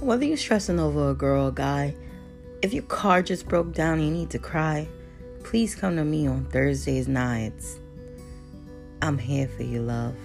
Whether you're stressing over a girl or guy, if your car just broke down and you need to cry, please come to me on Thursdays nights. I'm here for you, love.